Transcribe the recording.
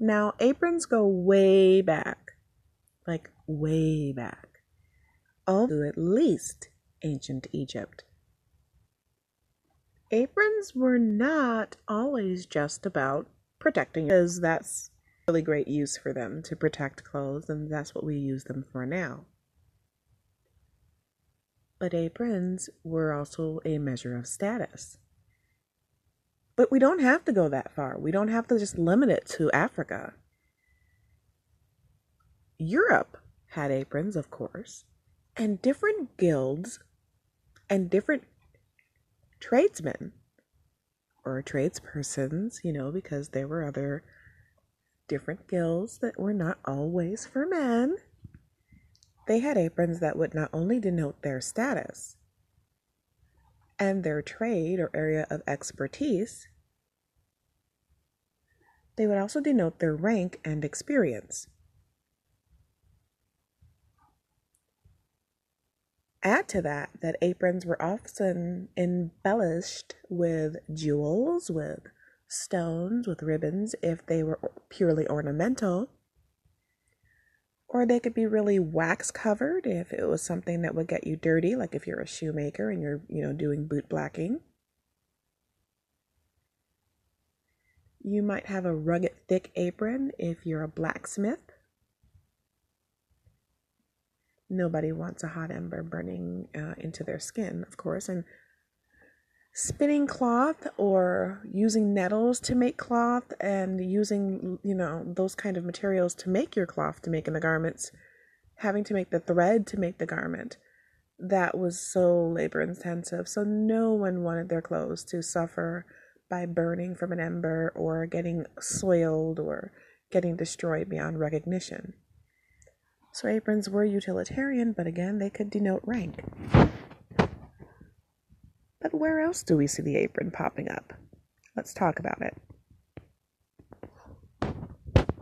Now, aprons go way back, like way back, all to at least ancient Egypt. Aprons were not always just about protecting, because that's really great use for them to protect clothes, and that's what we use them for now. But aprons were also a measure of status. But we don't have to go that far. We don't have to just limit it to Africa. Europe had aprons, of course, and different guilds and different tradesmen or tradespersons, you know, because there were other different guilds that were not always for men. They had aprons that would not only denote their status, and their trade or area of expertise, they would also denote their rank and experience. Add to that that aprons were often embellished with jewels, with stones, with ribbons if they were purely ornamental or they could be really wax covered if it was something that would get you dirty, like if you're a shoemaker and you're, you know, doing boot blacking. You might have a rugged, thick apron if you're a blacksmith. Nobody wants a hot ember burning uh, into their skin, of course, and spinning cloth or using nettles to make cloth and using you know those kind of materials to make your cloth to make in the garments having to make the thread to make the garment. That was so labor intensive. So no one wanted their clothes to suffer by burning from an ember or getting soiled or getting destroyed beyond recognition. So aprons were utilitarian but again they could denote rank but where else do we see the apron popping up? Let's talk about it.